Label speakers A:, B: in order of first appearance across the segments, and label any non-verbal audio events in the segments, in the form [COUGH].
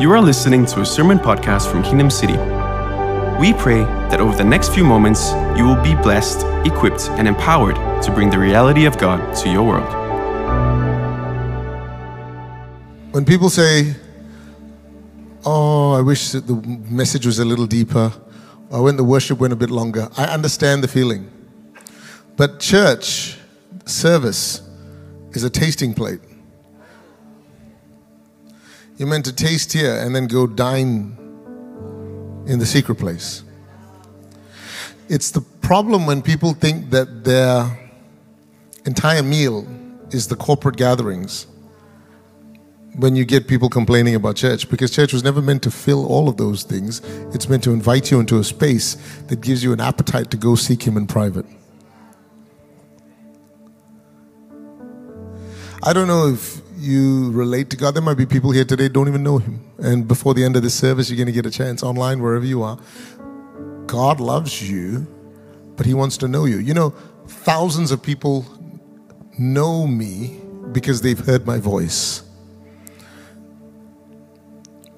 A: You are listening to a sermon podcast from Kingdom City. We pray that over the next few moments, you will be blessed, equipped, and empowered to bring the reality of God to your world.
B: When people say, Oh, I wish that the message was a little deeper, or when the worship went a bit longer, I understand the feeling. But church service is a tasting plate. You're meant to taste here and then go dine in the secret place. It's the problem when people think that their entire meal is the corporate gatherings when you get people complaining about church because church was never meant to fill all of those things. It's meant to invite you into a space that gives you an appetite to go seek Him in private. I don't know if you relate to God. There might be people here today don't even know Him. And before the end of this service, you're going to get a chance online, wherever you are. God loves you, but He wants to know you. You know, thousands of people know me because they've heard my voice.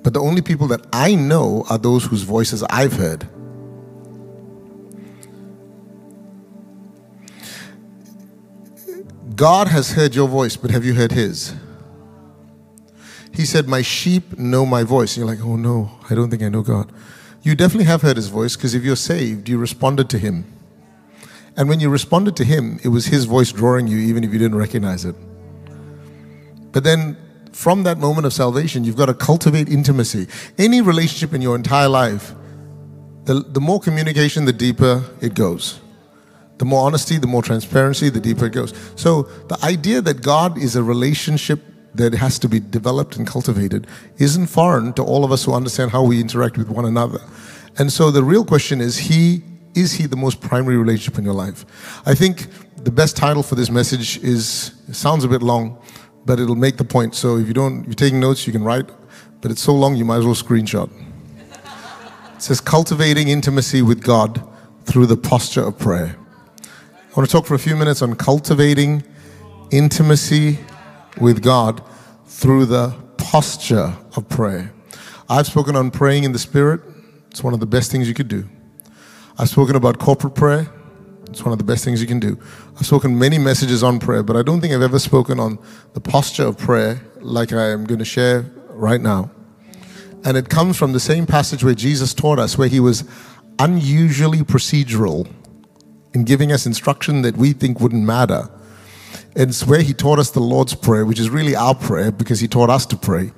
B: But the only people that I know are those whose voices I've heard. God has heard your voice, but have you heard His? He said, My sheep know my voice. And you're like, Oh no, I don't think I know God. You definitely have heard His voice because if you're saved, you responded to Him. And when you responded to Him, it was His voice drawing you, even if you didn't recognize it. But then from that moment of salvation, you've got to cultivate intimacy. Any relationship in your entire life, the, the more communication, the deeper it goes. The more honesty, the more transparency, the deeper it goes. So the idea that God is a relationship that has to be developed and cultivated isn't foreign to all of us who understand how we interact with one another. And so the real question is he is he the most primary relationship in your life? I think the best title for this message is sounds a bit long, but it'll make the point. So if you don't, you're taking notes, you can write, but it's so long you might as well screenshot. It says cultivating intimacy with God through the posture of prayer. I want to talk for a few minutes on cultivating intimacy with God through the posture of prayer. I've spoken on praying in the Spirit. It's one of the best things you could do. I've spoken about corporate prayer. It's one of the best things you can do. I've spoken many messages on prayer, but I don't think I've ever spoken on the posture of prayer like I am going to share right now. And it comes from the same passage where Jesus taught us, where he was unusually procedural in giving us instruction that we think wouldn't matter. It's where he taught us the Lord's Prayer, which is really our prayer because he taught us to pray.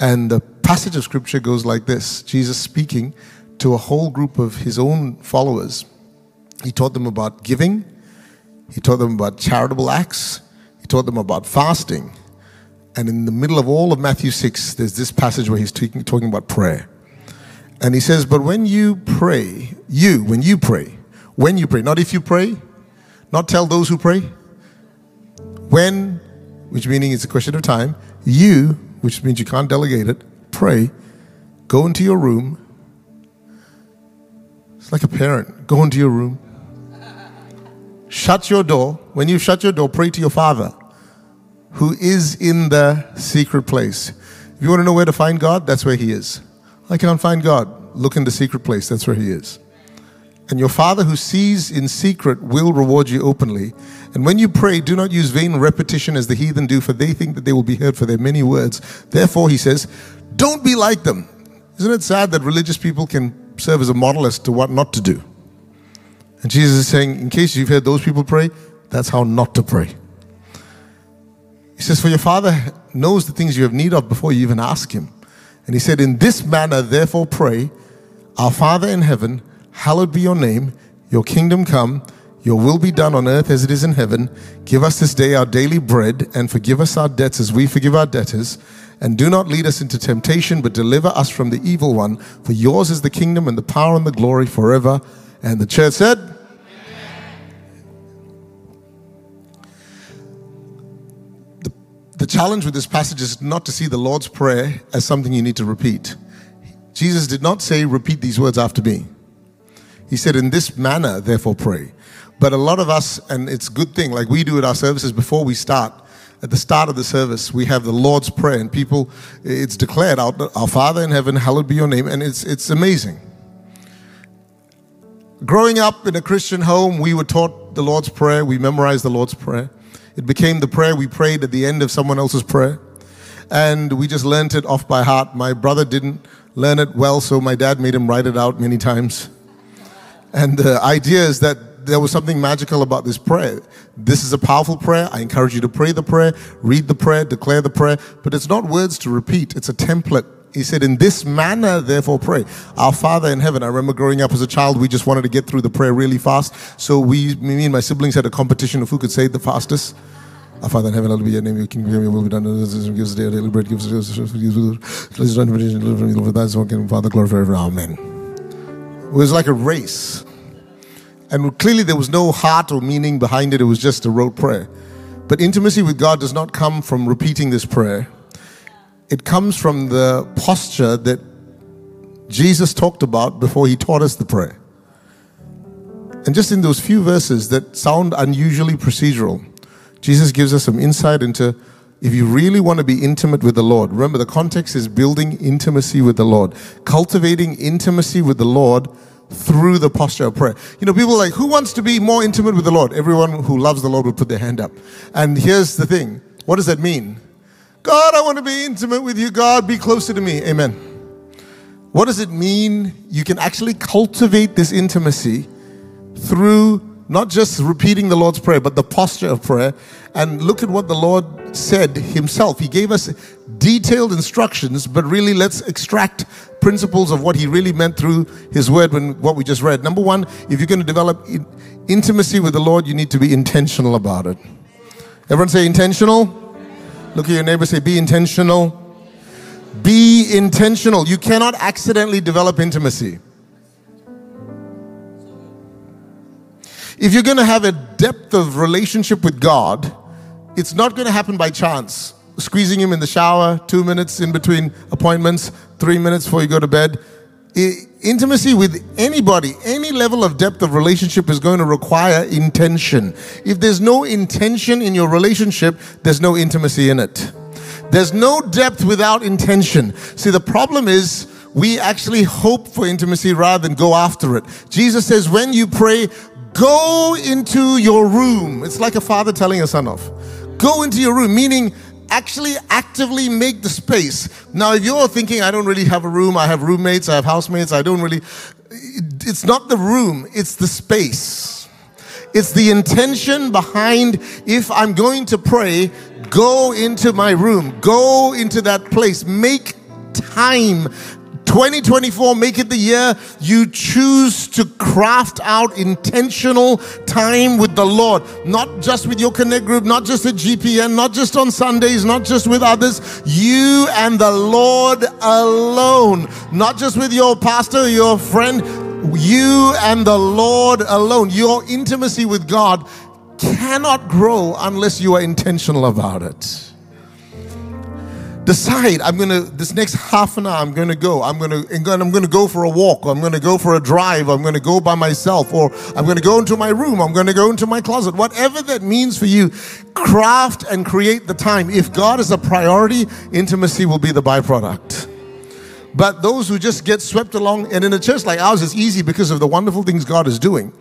B: And the passage of scripture goes like this Jesus speaking to a whole group of his own followers. He taught them about giving, he taught them about charitable acts, he taught them about fasting. And in the middle of all of Matthew 6, there's this passage where he's talking, talking about prayer. And he says, But when you pray, you, when you pray, when you pray, not if you pray, not tell those who pray, when, which meaning it's a question of time, you, which means you can't delegate it, pray, go into your room. It's like a parent. Go into your room. Shut your door. When you shut your door, pray to your Father who is in the secret place. If you want to know where to find God, that's where He is. I can't find God. Look in the secret place. That's where He is. And your Father who sees in secret will reward you openly. And when you pray, do not use vain repetition as the heathen do, for they think that they will be heard for their many words. Therefore, he says, don't be like them. Isn't it sad that religious people can serve as a model as to what not to do? And Jesus is saying, in case you've heard those people pray, that's how not to pray. He says, For your Father knows the things you have need of before you even ask Him. And He said, In this manner, therefore, pray, Our Father in heaven, hallowed be your name, your kingdom come, your will be done on earth as it is in heaven. Give us this day our daily bread, and forgive us our debts as we forgive our debtors. And do not lead us into temptation, but deliver us from the evil one. For yours is the kingdom and the power and the glory forever. And the church said, The, the challenge with this passage is not to see the Lord's Prayer as something you need to repeat. Jesus did not say, Repeat these words after me. He said, In this manner, therefore, pray. But a lot of us, and it's a good thing, like we do at our services before we start, at the start of the service, we have the Lord's Prayer, and people, it's declared, Our, our Father in heaven, hallowed be your name, and it's, it's amazing. Growing up in a Christian home, we were taught the Lord's Prayer, we memorized the Lord's Prayer. It became the prayer we prayed at the end of someone else's prayer, and we just learned it off by heart. My brother didn't learn it well, so my dad made him write it out many times. And the idea is that there was something magical about this prayer. This is a powerful prayer. I encourage you to pray the prayer, read the prayer, declare the prayer, but it's not words to repeat, it's a template. He said, In this manner, therefore, pray. Our Father in heaven. I remember growing up as a child, we just wanted to get through the prayer really fast. So we, me and my siblings had a competition of who could say it the fastest. Our Father in heaven, hallowed be your name. Your kingdom come, your will be done. Give us daily bread. Give us Please don't deliver me. That's one Father, glory forever. Amen. It was like a race. And clearly there was no heart or meaning behind it, it was just a rote prayer. But intimacy with God does not come from repeating this prayer, it comes from the posture that Jesus talked about before he taught us the prayer. And just in those few verses that sound unusually procedural, Jesus gives us some insight into if you really want to be intimate with the Lord. Remember, the context is building intimacy with the Lord, cultivating intimacy with the Lord through the posture of prayer. You know, people like, who wants to be more intimate with the Lord? Everyone who loves the Lord would put their hand up. And here's the thing what does that mean? God, I want to be intimate with you. God, be closer to me. Amen. What does it mean? You can actually cultivate this intimacy through not just repeating the Lord's Prayer, but the posture of prayer. And look at what the Lord said Himself. He gave us detailed instructions, but really let's extract principles of what He really meant through His Word when what we just read. Number one, if you're going to develop in, intimacy with the Lord, you need to be intentional about it. Everyone say intentional. Look at your neighbor, say, be intentional. Be intentional. You cannot accidentally develop intimacy. If you're going to have a depth of relationship with God, it's not going to happen by chance. Squeezing him in the shower, two minutes in between appointments, three minutes before you go to bed. Intimacy with anybody, any level of depth of relationship is going to require intention. If there's no intention in your relationship, there's no intimacy in it. There's no depth without intention. See, the problem is we actually hope for intimacy rather than go after it. Jesus says, when you pray, Go into your room. It's like a father telling a son off. Go into your room, meaning actually actively make the space. Now, if you're thinking, I don't really have a room, I have roommates, I have housemates, I don't really, it's not the room, it's the space. It's the intention behind if I'm going to pray, go into my room, go into that place, make time 2024, make it the year you choose to craft out intentional time with the Lord. Not just with your connect group, not just at GPN, not just on Sundays, not just with others. You and the Lord alone. Not just with your pastor, your friend. You and the Lord alone. Your intimacy with God cannot grow unless you are intentional about it decide i'm gonna this next half an hour i'm gonna go. I'm gonna i'm gonna go for a walk i'm gonna go for a drive i'm gonna go by myself or i'm gonna go into my room i'm gonna go into my closet. Whatever that means for you craft and create the time. If god is a priority intimacy will be the byproduct. But those who just get swept along and in a church like ours it's easy because of the wonderful things god is doing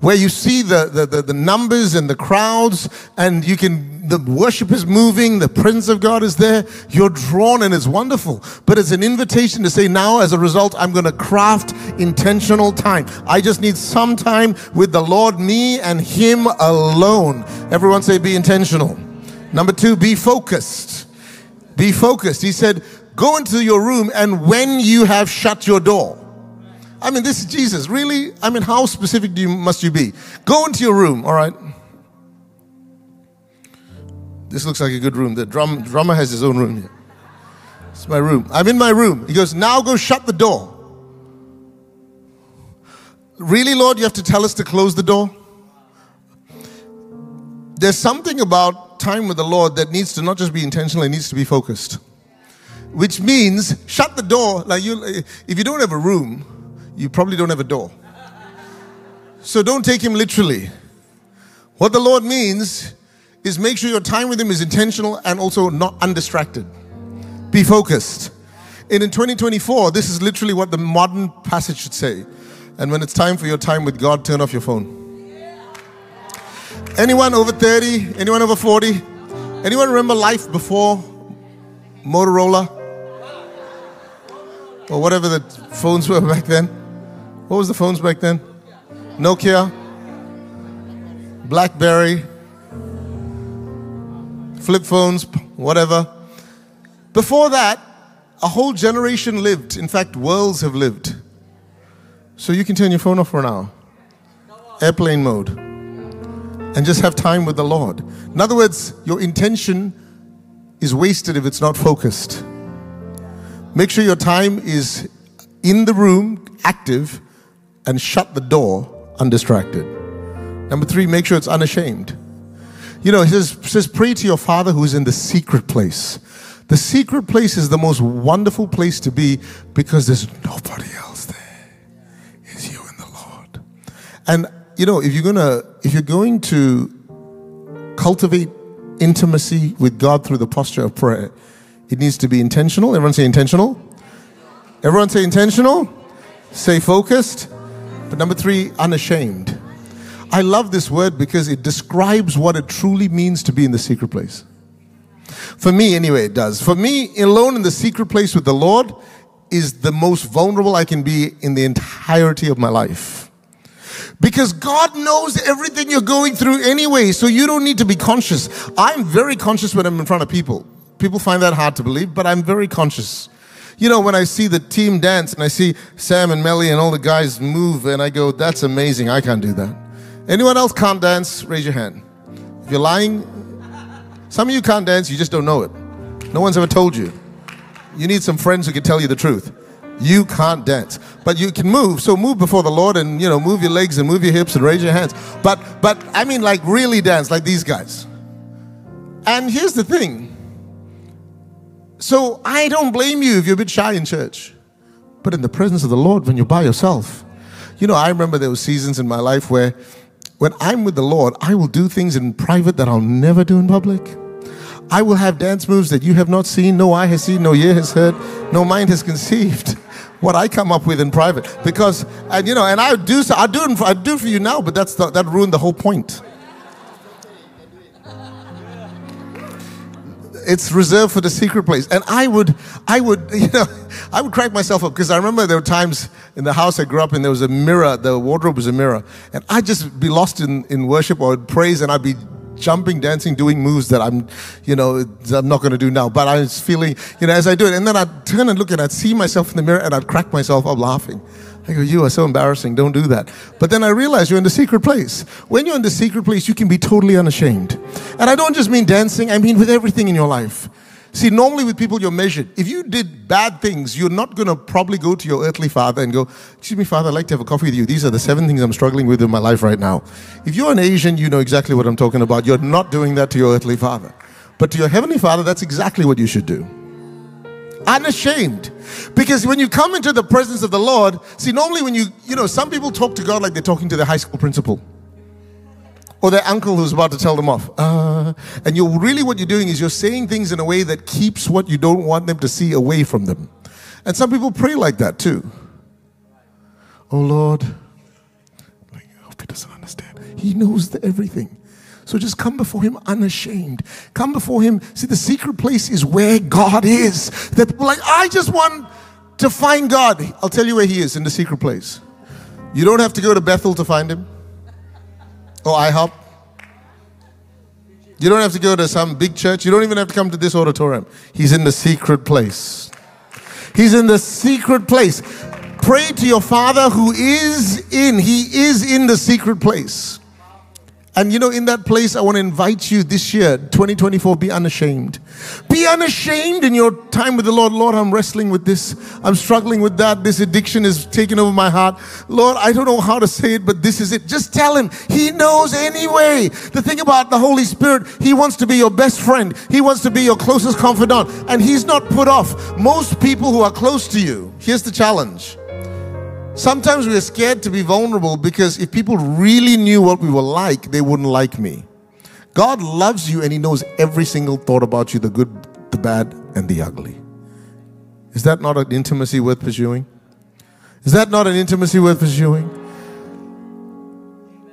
B: where you see the, the, the, the, numbers and the crowds, and you can, the worship is moving, the presence of God is there, you're drawn, and it's wonderful. But it's an invitation to say, now, as a result, I'm going to craft intentional time. I just need some time with the Lord, me and Him alone. Everyone say, be intentional. Number two, be focused. Be focused. He said, go into your room, and when you have shut your door, I mean, this is Jesus. Really? I mean, how specific do you, must you be? Go into your room, all right? This looks like a good room. The drum, drummer has his own room here. It's my room. I'm in my room. He goes, Now go shut the door. Really, Lord, you have to tell us to close the door? There's something about time with the Lord that needs to not just be intentional, it needs to be focused. Which means shut the door. Like you, if you don't have a room, you probably don't have a door. So don't take him literally. What the Lord means is make sure your time with Him is intentional and also not undistracted. Be focused. And in 2024, this is literally what the modern passage should say. And when it's time for your time with God, turn off your phone. Anyone over 30? Anyone over 40? Anyone remember life before Motorola? Or whatever the phones were back then? What was the phones back then? Nokia? Blackberry? Flip phones? Whatever. Before that, a whole generation lived. In fact, worlds have lived. So you can turn your phone off for an hour. Airplane mode. And just have time with the Lord. In other words, your intention is wasted if it's not focused. Make sure your time is in the room, active, and shut the door undistracted. Number three, make sure it's unashamed. You know, it says, says, pray to your Father who's in the secret place. The secret place is the most wonderful place to be because there's nobody else there. It's you and the Lord. And you know, if you're gonna if you're going to cultivate intimacy with God through the posture of prayer, it needs to be intentional. Everyone say intentional. Everyone say intentional. Say focused. But number three, unashamed. I love this word because it describes what it truly means to be in the secret place. For me, anyway, it does. For me, alone in the secret place with the Lord is the most vulnerable I can be in the entirety of my life. Because God knows everything you're going through anyway, so you don't need to be conscious. I'm very conscious when I'm in front of people. People find that hard to believe, but I'm very conscious. You know, when I see the team dance and I see Sam and Melly and all the guys move, and I go, that's amazing, I can't do that. Anyone else can't dance? Raise your hand. If you're lying, some of you can't dance, you just don't know it. No one's ever told you. You need some friends who can tell you the truth. You can't dance, but you can move. So move before the Lord and you know move your legs and move your hips and raise your hands. But but I mean like really dance like these guys. And here's the thing. So I don't blame you if you're a bit shy in church. But in the presence of the Lord when you're by yourself. You know, I remember there were seasons in my life where when I'm with the Lord, I will do things in private that I'll never do in public. I will have dance moves that you have not seen, no eye has seen, no ear has heard, no mind has [LAUGHS] conceived. What I come up with in private, because and you know, and I do so I do I do it for you now, but that's the, that ruined the whole point. It's reserved for the secret place, and I would, I would, [LAUGHS] you know, I would crack myself up because I remember there were times in the house I grew up in, there was a mirror, the wardrobe was a mirror, and I'd just be lost in in worship or praise, and I'd be jumping, dancing, doing moves that I'm, you know, I'm not going to do now. But I was feeling, you know, as I do it, and then I'd turn and look and I'd see myself in the mirror and I'd crack myself up laughing. I go, you are so embarrassing. Don't do that. But then I realize you're in the secret place. When you're in the secret place, you can be totally unashamed. And I don't just mean dancing. I mean with everything in your life. See, normally with people, you're measured. If you did bad things, you're not going to probably go to your earthly father and go, Excuse me, father, I'd like to have a coffee with you. These are the seven things I'm struggling with in my life right now. If you're an Asian, you know exactly what I'm talking about. You're not doing that to your earthly father. But to your heavenly father, that's exactly what you should do. Unashamed. Because when you come into the presence of the Lord, see, normally when you, you know, some people talk to God like they're talking to the high school principal or their uncle who's about to tell them off. Uh, and you're really what you're doing is you're saying things in a way that keeps what you don't want them to see away from them. And some people pray like that too. Oh Lord, I hope he doesn't understand. He knows everything. So just come before him unashamed. Come before him. See, the secret place is where God is. That people like, I just want to find God. I'll tell you where he is in the secret place. You don't have to go to Bethel to find him. Oh, IHOP. You don't have to go to some big church. You don't even have to come to this auditorium. He's in the secret place. He's in the secret place. Pray to your Father who is in. He is in the secret place. And you know, in that place, I want to invite you this year, 2024, be unashamed. Be unashamed in your time with the Lord. Lord, I'm wrestling with this. I'm struggling with that. This addiction is taking over my heart. Lord, I don't know how to say it, but this is it. Just tell Him. He knows anyway. The thing about the Holy Spirit, He wants to be your best friend, He wants to be your closest confidant, and He's not put off. Most people who are close to you, here's the challenge Sometimes we're scared to be vulnerable because if people really knew what we were like, they wouldn't like me. God loves you and He knows every single thought about you the good, the bad, and the ugly. Is that not an intimacy worth pursuing? Is that not an intimacy worth pursuing?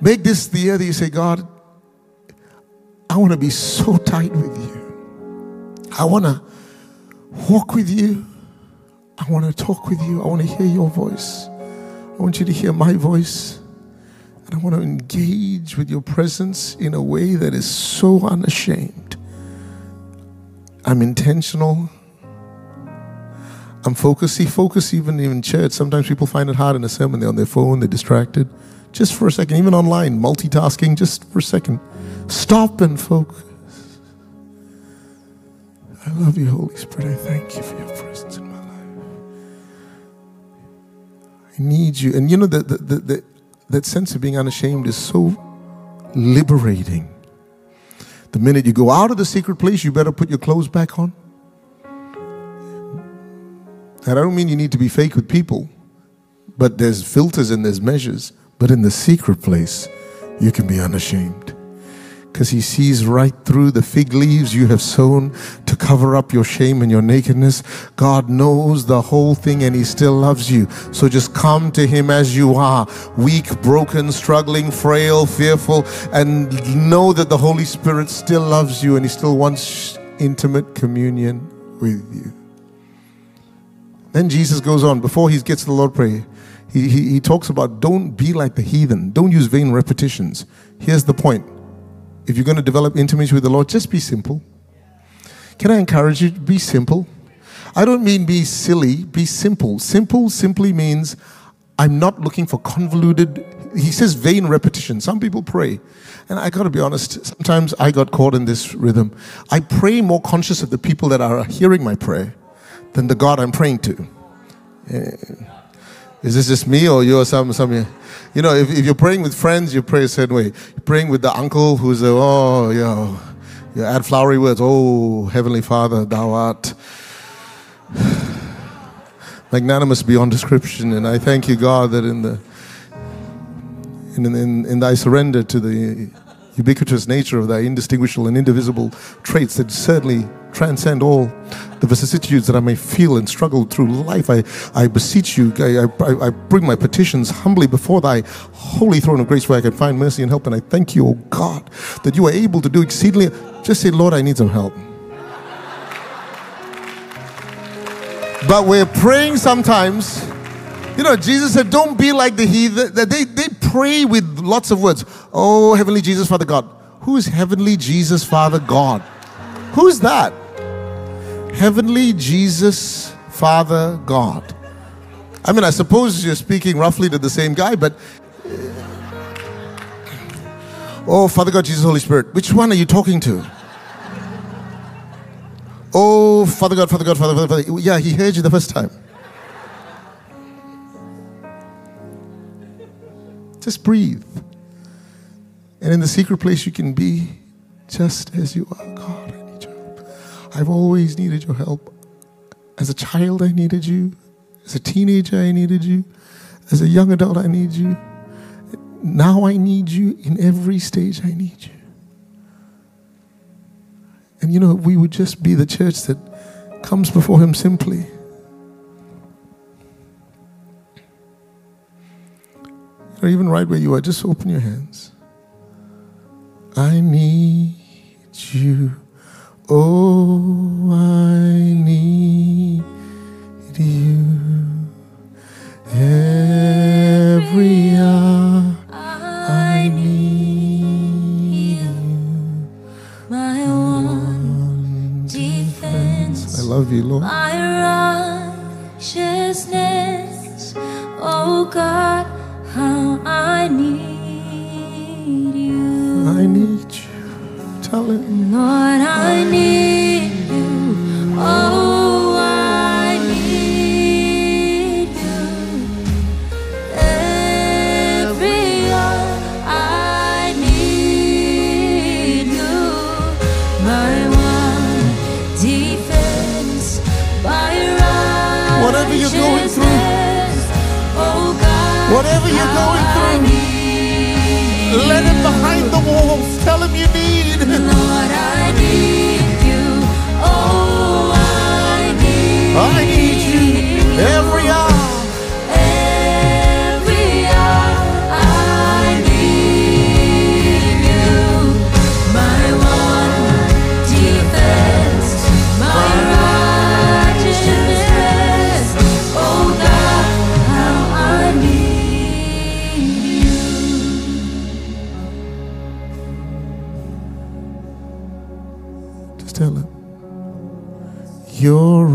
B: Make this the year that you say, God, I want to be so tight with you. I want to walk with you. I want to talk with you. I want to hear your voice. I want you to hear my voice. And I want to engage with your presence in a way that is so unashamed. I'm intentional. I'm focused. See, focus even in church. Sometimes people find it hard in a sermon. They're on their phone, they're distracted. Just for a second, even online, multitasking, just for a second. Stop and focus. I love you, Holy Spirit. I thank you for your presence I need you. And you know, that, that, that, that sense of being unashamed is so liberating. The minute you go out of the secret place, you better put your clothes back on. And I don't mean you need to be fake with people, but there's filters and there's measures. But in the secret place, you can be unashamed. Because he sees right through the fig leaves you have sown to cover up your shame and your nakedness. God knows the whole thing and he still loves you. So just come to him as you are weak, broken, struggling, frail, fearful, and know that the Holy Spirit still loves you and he still wants intimate communion with you. Then Jesus goes on, before he gets to the Lord Prayer, he, he, he talks about don't be like the heathen, don't use vain repetitions. Here's the point if you're going to develop intimacy with the Lord, just be simple. Can I encourage you? To be simple. I don't mean be silly, be simple. Simple simply means I'm not looking for convoluted. He says vain repetition. Some people pray. And I got to be honest, sometimes I got caught in this rhythm. I pray more conscious of the people that are hearing my prayer than the God I'm praying to. Eh, Is this just me or you're some, some, you know, if, if you're praying with friends, you pray a certain way. You're praying with the uncle who's, a, oh, you know, you add flowery words. Oh, Heavenly Father, thou art magnanimous beyond description. And I thank you, God, that in the, in, in, in thy surrender to the ubiquitous nature of thy indistinguishable and indivisible traits that certainly transcend all the vicissitudes that I may feel and struggle through life. I, I beseech you, I, I, I bring my petitions humbly before thy holy throne of grace where I can find mercy and help. And I thank you, O God, that you are able to do exceedingly. Just say, Lord, I need some help. But we're praying sometimes. You know, Jesus said, Don't be like the heathen. They, they pray with lots of words. Oh, Heavenly Jesus, Father God. Who is Heavenly Jesus, Father God? Who's that? Heavenly Jesus, Father God. I mean, I suppose you're speaking roughly to the same guy, but. Uh, oh, Father God, Jesus, Holy Spirit. Which one are you talking to? Oh, Father God, Father God, Father, Father, Father. Yeah, he heard you the first time. Just breathe. And in the secret place, you can be just as you are. God, I need your help. I've always needed your help. As a child, I needed you. As a teenager, I needed you. As a young adult, I need you. Now I need you. In every stage, I need you. And you know, we would just be the church that comes before Him simply. Or even right where you are, just open your hands. I need you. Oh, I need you. Just tell him. You're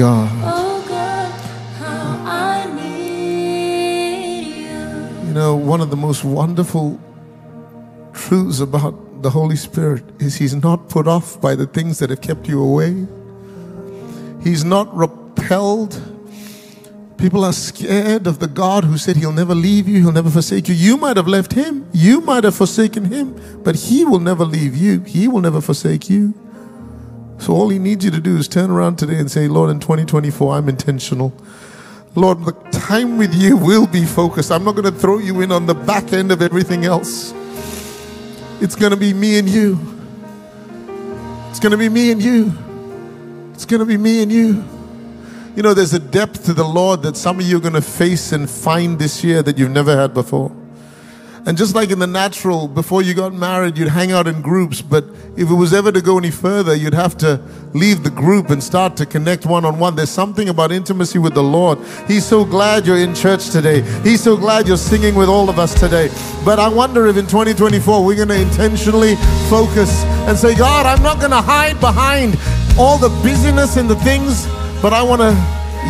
C: God. Oh God, how I need
B: you. You know, one of the most wonderful truths about the Holy Spirit is He's not put off by the things that have kept you away. He's not repelled. People are scared of the God who said He'll never leave you, He'll never forsake you. You might have left Him, you might have forsaken Him, but He will never leave you, He will never forsake you. So all He needs you to do is turn around today and say, Lord, in 2024, I'm intentional. Lord, the time with you will be focused. I'm not going to throw you in on the back end of everything else. It's going to be me and you. It's going to be me and you. It's going to be me and you. You know, there's a depth to the Lord that some of you are going to face and find this year that you've never had before. And just like in the natural, before you got married, you'd hang out in groups, but if it was ever to go any further, you'd have to leave the group and start to connect one on one. There's something about intimacy with the Lord. He's so glad you're in church today. He's so glad you're singing with all of us today. But I wonder if in 2024 we're going to intentionally focus and say, God, I'm not going to hide behind all the busyness and the things, but I want to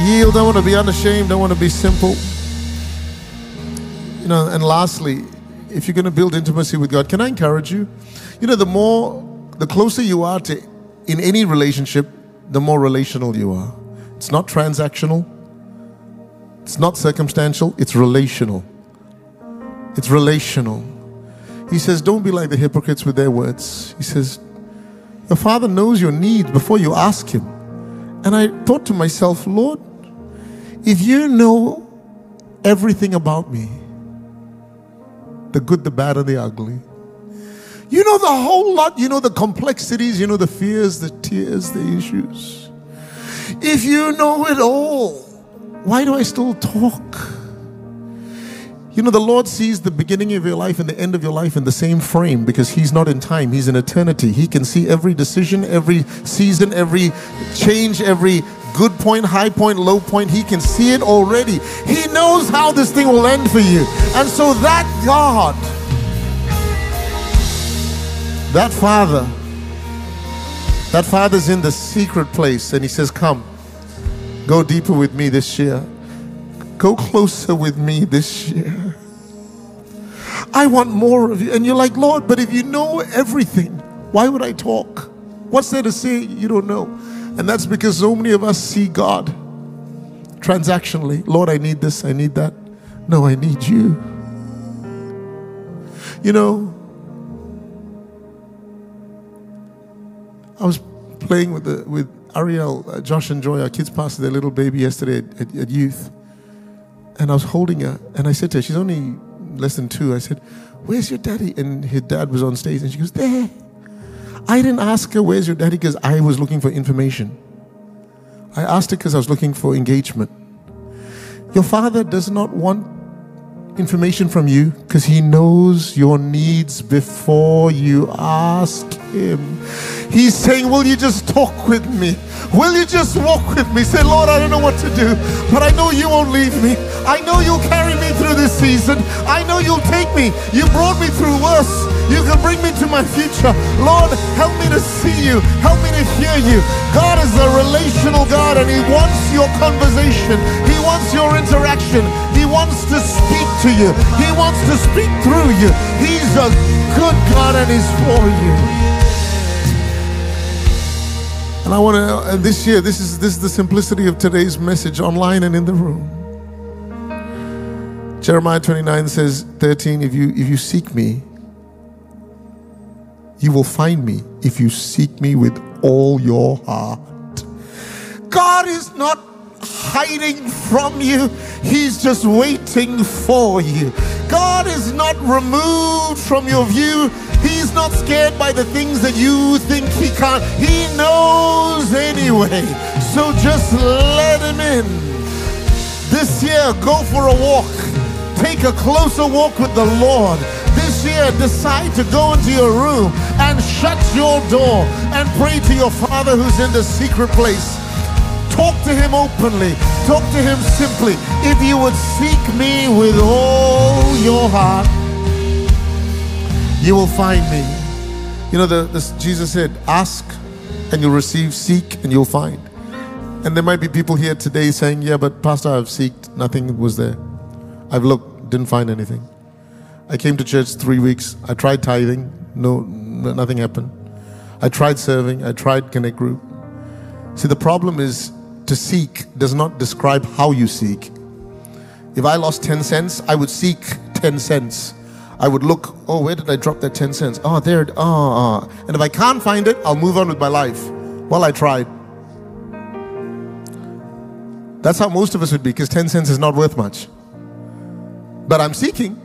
B: yield. I want to be unashamed. I want to be simple. You know, and lastly, if you're going to build intimacy with God, can I encourage you? You know, the more, the closer you are to in any relationship, the more relational you are. It's not transactional. It's not circumstantial. It's relational. It's relational. He says, don't be like the hypocrites with their words. He says, the Father knows your needs before you ask Him. And I thought to myself, Lord, if you know everything about me, the good, the bad, and the ugly. You know the whole lot. You know the complexities. You know the fears, the tears, the issues. If you know it all, why do I still talk? You know, the Lord sees the beginning of your life and the end of your life in the same frame because He's not in time, He's in eternity. He can see every decision, every season, every change, every good point, high point, low point. He can see it already. He knows how this thing will end for you. And so that God, that Father, that Father's in the secret place and He says, Come, go deeper with me this year. Go closer with me this year. I want more of you. And you're like, Lord, but if you know everything, why would I talk? What's there to say you don't know? And that's because so many of us see God transactionally. Lord, I need this, I need that. No, I need you. You know, I was playing with the with Ariel, uh, Josh, and Joy, our kids passed their little baby yesterday at, at, at youth and I was holding her, and I said to her, she's only less than two. I said, Where's your daddy? And her dad was on stage, and she goes, There. I didn't ask her, Where's your daddy? because I was looking for information. I asked her because I was looking for engagement. Your father does not want information from you because he knows your needs before you ask him. He's saying, Will you just talk with me? Will you just walk with me? Say, Lord, I don't know what to do, but I know you won't leave me. I know you'll carry me through this season. I know you'll take me. You brought me through worse. You can bring me to my future. Lord, help me to see you. Help me to hear you. God is a relational God and He wants your conversation. He wants your interaction. Wants to speak to you. He wants to speak through you. He's a good God and He's for you. And I want to, and this year, this is this is the simplicity of today's message online and in the room. Jeremiah 29 says, 13, if you if you seek me, you will find me if you seek me with all your heart. God is not hiding from you, He's just waiting for you. God is not removed from your view. He's not scared by the things that you think he can't. He knows anyway. So just let him in. This year, go for a walk. Take a closer walk with the Lord. This year, decide to go into your room and shut your door and pray to your Father who's in the secret place. Talk to him openly. Talk to him simply. If you would seek me with all your heart, you will find me. You know, the, the, Jesus said, Ask and you'll receive, seek and you'll find. And there might be people here today saying, Yeah, but Pastor, I've seeked, nothing was there. I've looked, didn't find anything. I came to church three weeks. I tried tithing, no, nothing happened. I tried serving, I tried Connect Group. See, the problem is to seek does not describe how you seek. If I lost 10 cents, I would seek 10 cents. I would look, oh, where did I drop that 10 cents? Oh, there, it, oh, oh. And if I can't find it, I'll move on with my life. Well, I tried. That's how most of us would be because 10 cents is not worth much. But I'm seeking.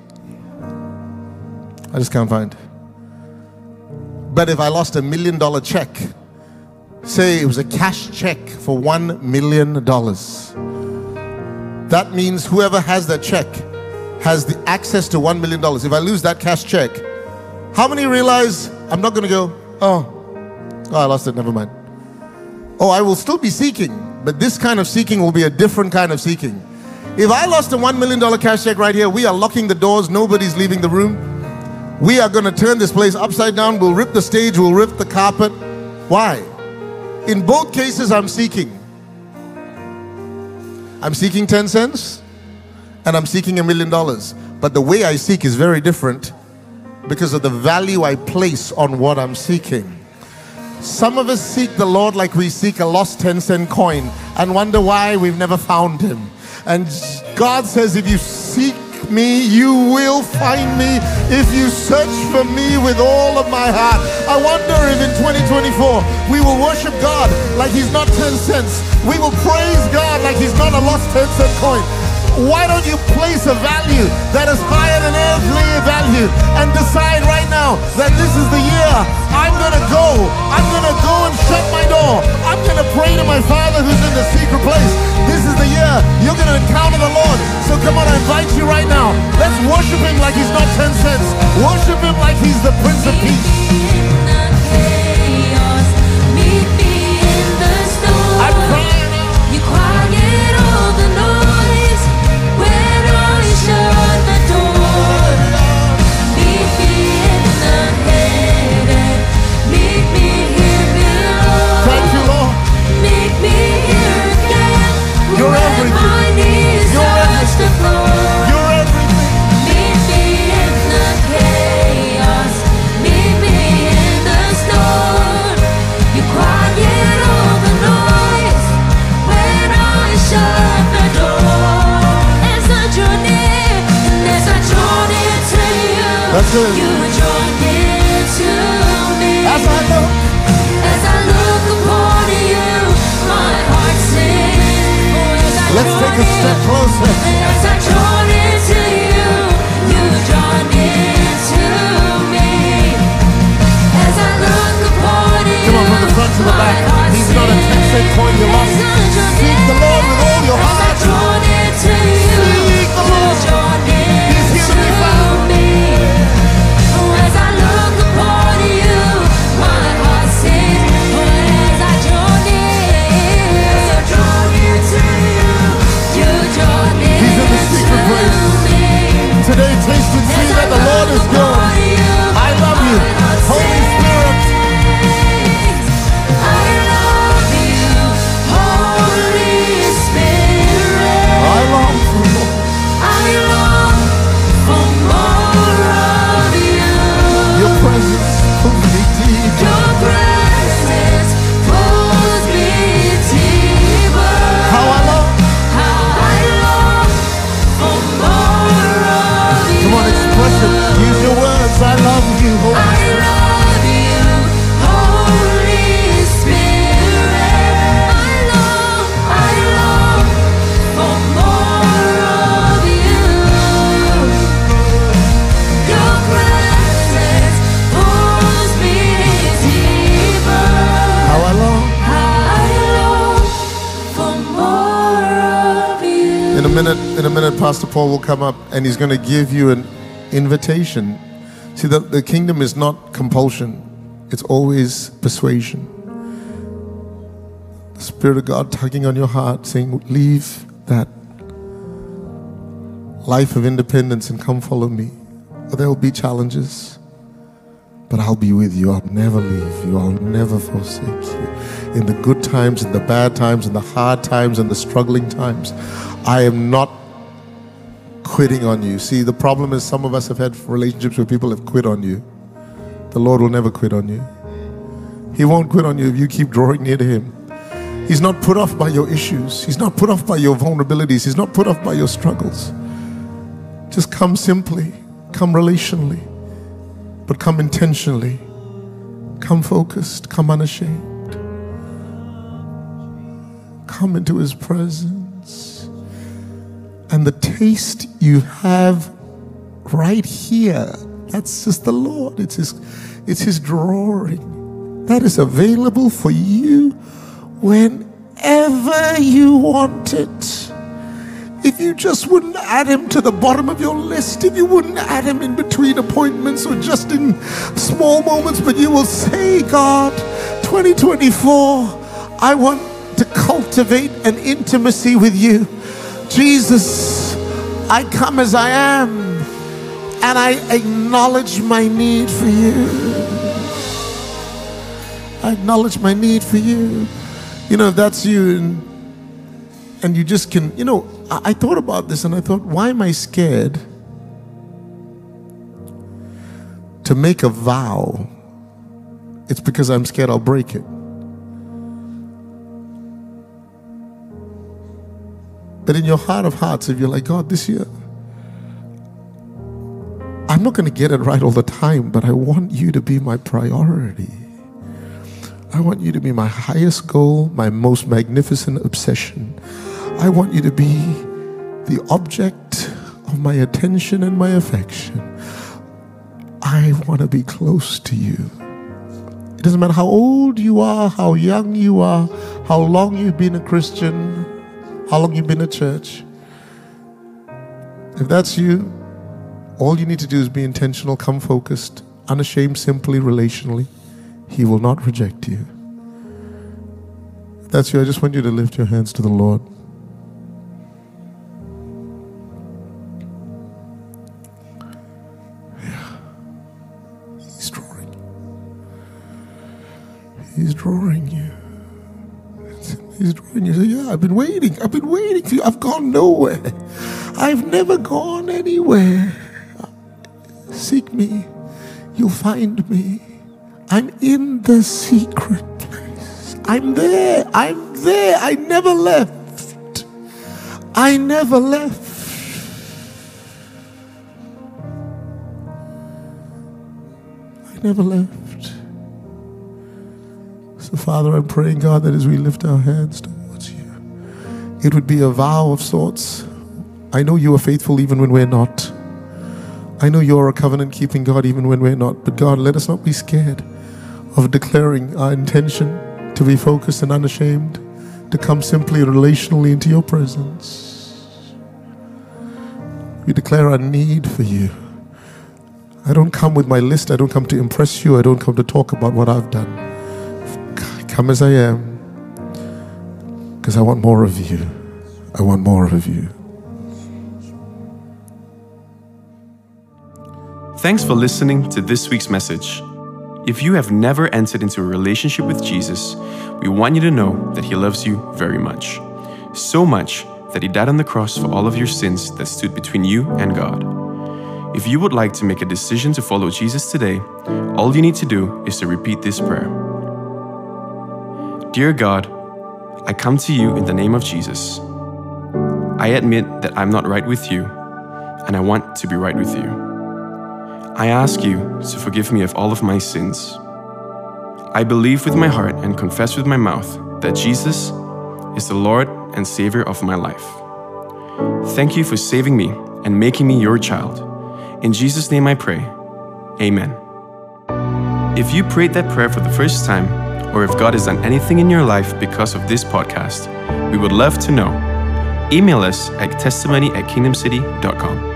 B: I just can't find. But if I lost a million dollar check, say it was a cash check for one million dollars, that means whoever has that check has the access to $1 million. If I lose that cash check, how many realize I'm not going to go, oh, oh, I lost it, never mind. Oh, I will still be seeking, but this kind of seeking will be a different kind of seeking. If I lost a $1 million cash check right here, we are locking the doors, nobody's leaving the room. We are going to turn this place upside down. We'll rip the stage, we'll rip the carpet. Why? In both cases, I'm seeking. I'm seeking 10 cents and I'm seeking a million dollars. But the way I seek is very different because of the value I place on what I'm seeking. Some of us seek the Lord like we seek a lost 10 cent coin and wonder why we've never found him. And God says, if you seek me, you will find me if you search for me with all of my heart. I wonder if in 2024 we will worship God like He's not 10 cents. We will praise God like He's not a lost 10 cent coin. Why don't you place a value that is higher than earthly value and decide right now that this is the year I'm gonna go. I'm gonna go and shut my door. I'm gonna pray to my Father who's in the secret place. This is the year you're gonna encounter the Lord. So come on, I invite you right now. Let's worship Him like He's not 10 cents. Worship Him like He's the Prince of Peace.
C: You near to me. In the
B: store. You
C: quiet overnight. Where I shut the door as I
B: look,
C: upon you, my heart sings.
B: Let's take a step closer. Back. He's not a 10 cent coin you lost. Pastor Paul will come up and he's going to give you an invitation. See, the, the kingdom is not compulsion, it's always persuasion. The Spirit of God tugging on your heart, saying, Leave that life of independence and come follow me. There will be challenges, but I'll be with you. I'll never leave you. I'll never forsake you. In the good times, in the bad times, in the hard times, in the struggling times, I am not quitting on you. See, the problem is some of us have had relationships where people have quit on you. The Lord will never quit on you. He won't quit on you if you keep drawing near to Him. He's not put off by your issues. He's not put off by your vulnerabilities. He's not put off by your struggles. Just come simply, come relationally, but come intentionally, come focused, come unashamed. Come into His presence. And the taste you have right here, that's just the Lord. It's His, it's His drawing. That is available for you whenever you want it. If you just wouldn't add him to the bottom of your list, if you wouldn't add him in between appointments or just in small moments, but you will say, God, 2024, I want to cultivate an intimacy with you. Jesus, I come as I am and I acknowledge my need for you. I acknowledge my need for you. You know, if that's you and and you just can, you know, I, I thought about this and I thought, why am I scared to make a vow? It's because I'm scared I'll break it. But in your heart of hearts, if you're like, God, this year, I'm not going to get it right all the time, but I want you to be my priority. I want you to be my highest goal, my most magnificent obsession. I want you to be the object of my attention and my affection. I want to be close to you. It doesn't matter how old you are, how young you are, how long you've been a Christian, how long you've been a church. If that's you, all you need to do is be intentional, come focused, unashamed, simply, relationally. He will not reject you. If that's you, I just want you to lift your hands to the Lord. Yeah. He's drawing. He's drawing you. Drawing you. Say, yeah, I've been waiting. I've been waiting for you. I've gone nowhere. I've never gone anywhere. Seek me. You'll find me. I'm in the secret place. I'm there. I'm there. I never left. I never left. I never left. Father, I'm praying, God, that as we lift our hands towards you, it would be a vow of sorts. I know you are faithful even when we're not. I know you're a covenant keeping God even when we're not. But God, let us not be scared of declaring our intention to be focused and unashamed, to come simply relationally into your presence. We declare our need for you. I don't come with my list. I don't come to impress you. I don't come to talk about what I've done. Come as I am because I want more of you. I want more of you.
A: Thanks for listening to this week's message. If you have never entered into a relationship with Jesus, we want you to know that He loves you very much. So much that He died on the cross for all of your sins that stood between you and God. If you would like to make a decision to follow Jesus today, all you need to do is to repeat this prayer Dear God, I come to you in the name of Jesus. I admit that I'm not right with you, and I want to be right with you. I ask you to forgive me of all of my sins. I believe with my heart and confess with my mouth that Jesus is the Lord and Savior of my life. Thank you for saving me and making me your child. In Jesus' name I pray. Amen. If you prayed that prayer for the first time, or if God has done anything in your life because of this podcast, we would love to know. Email us at testimony at kingdomcity.com.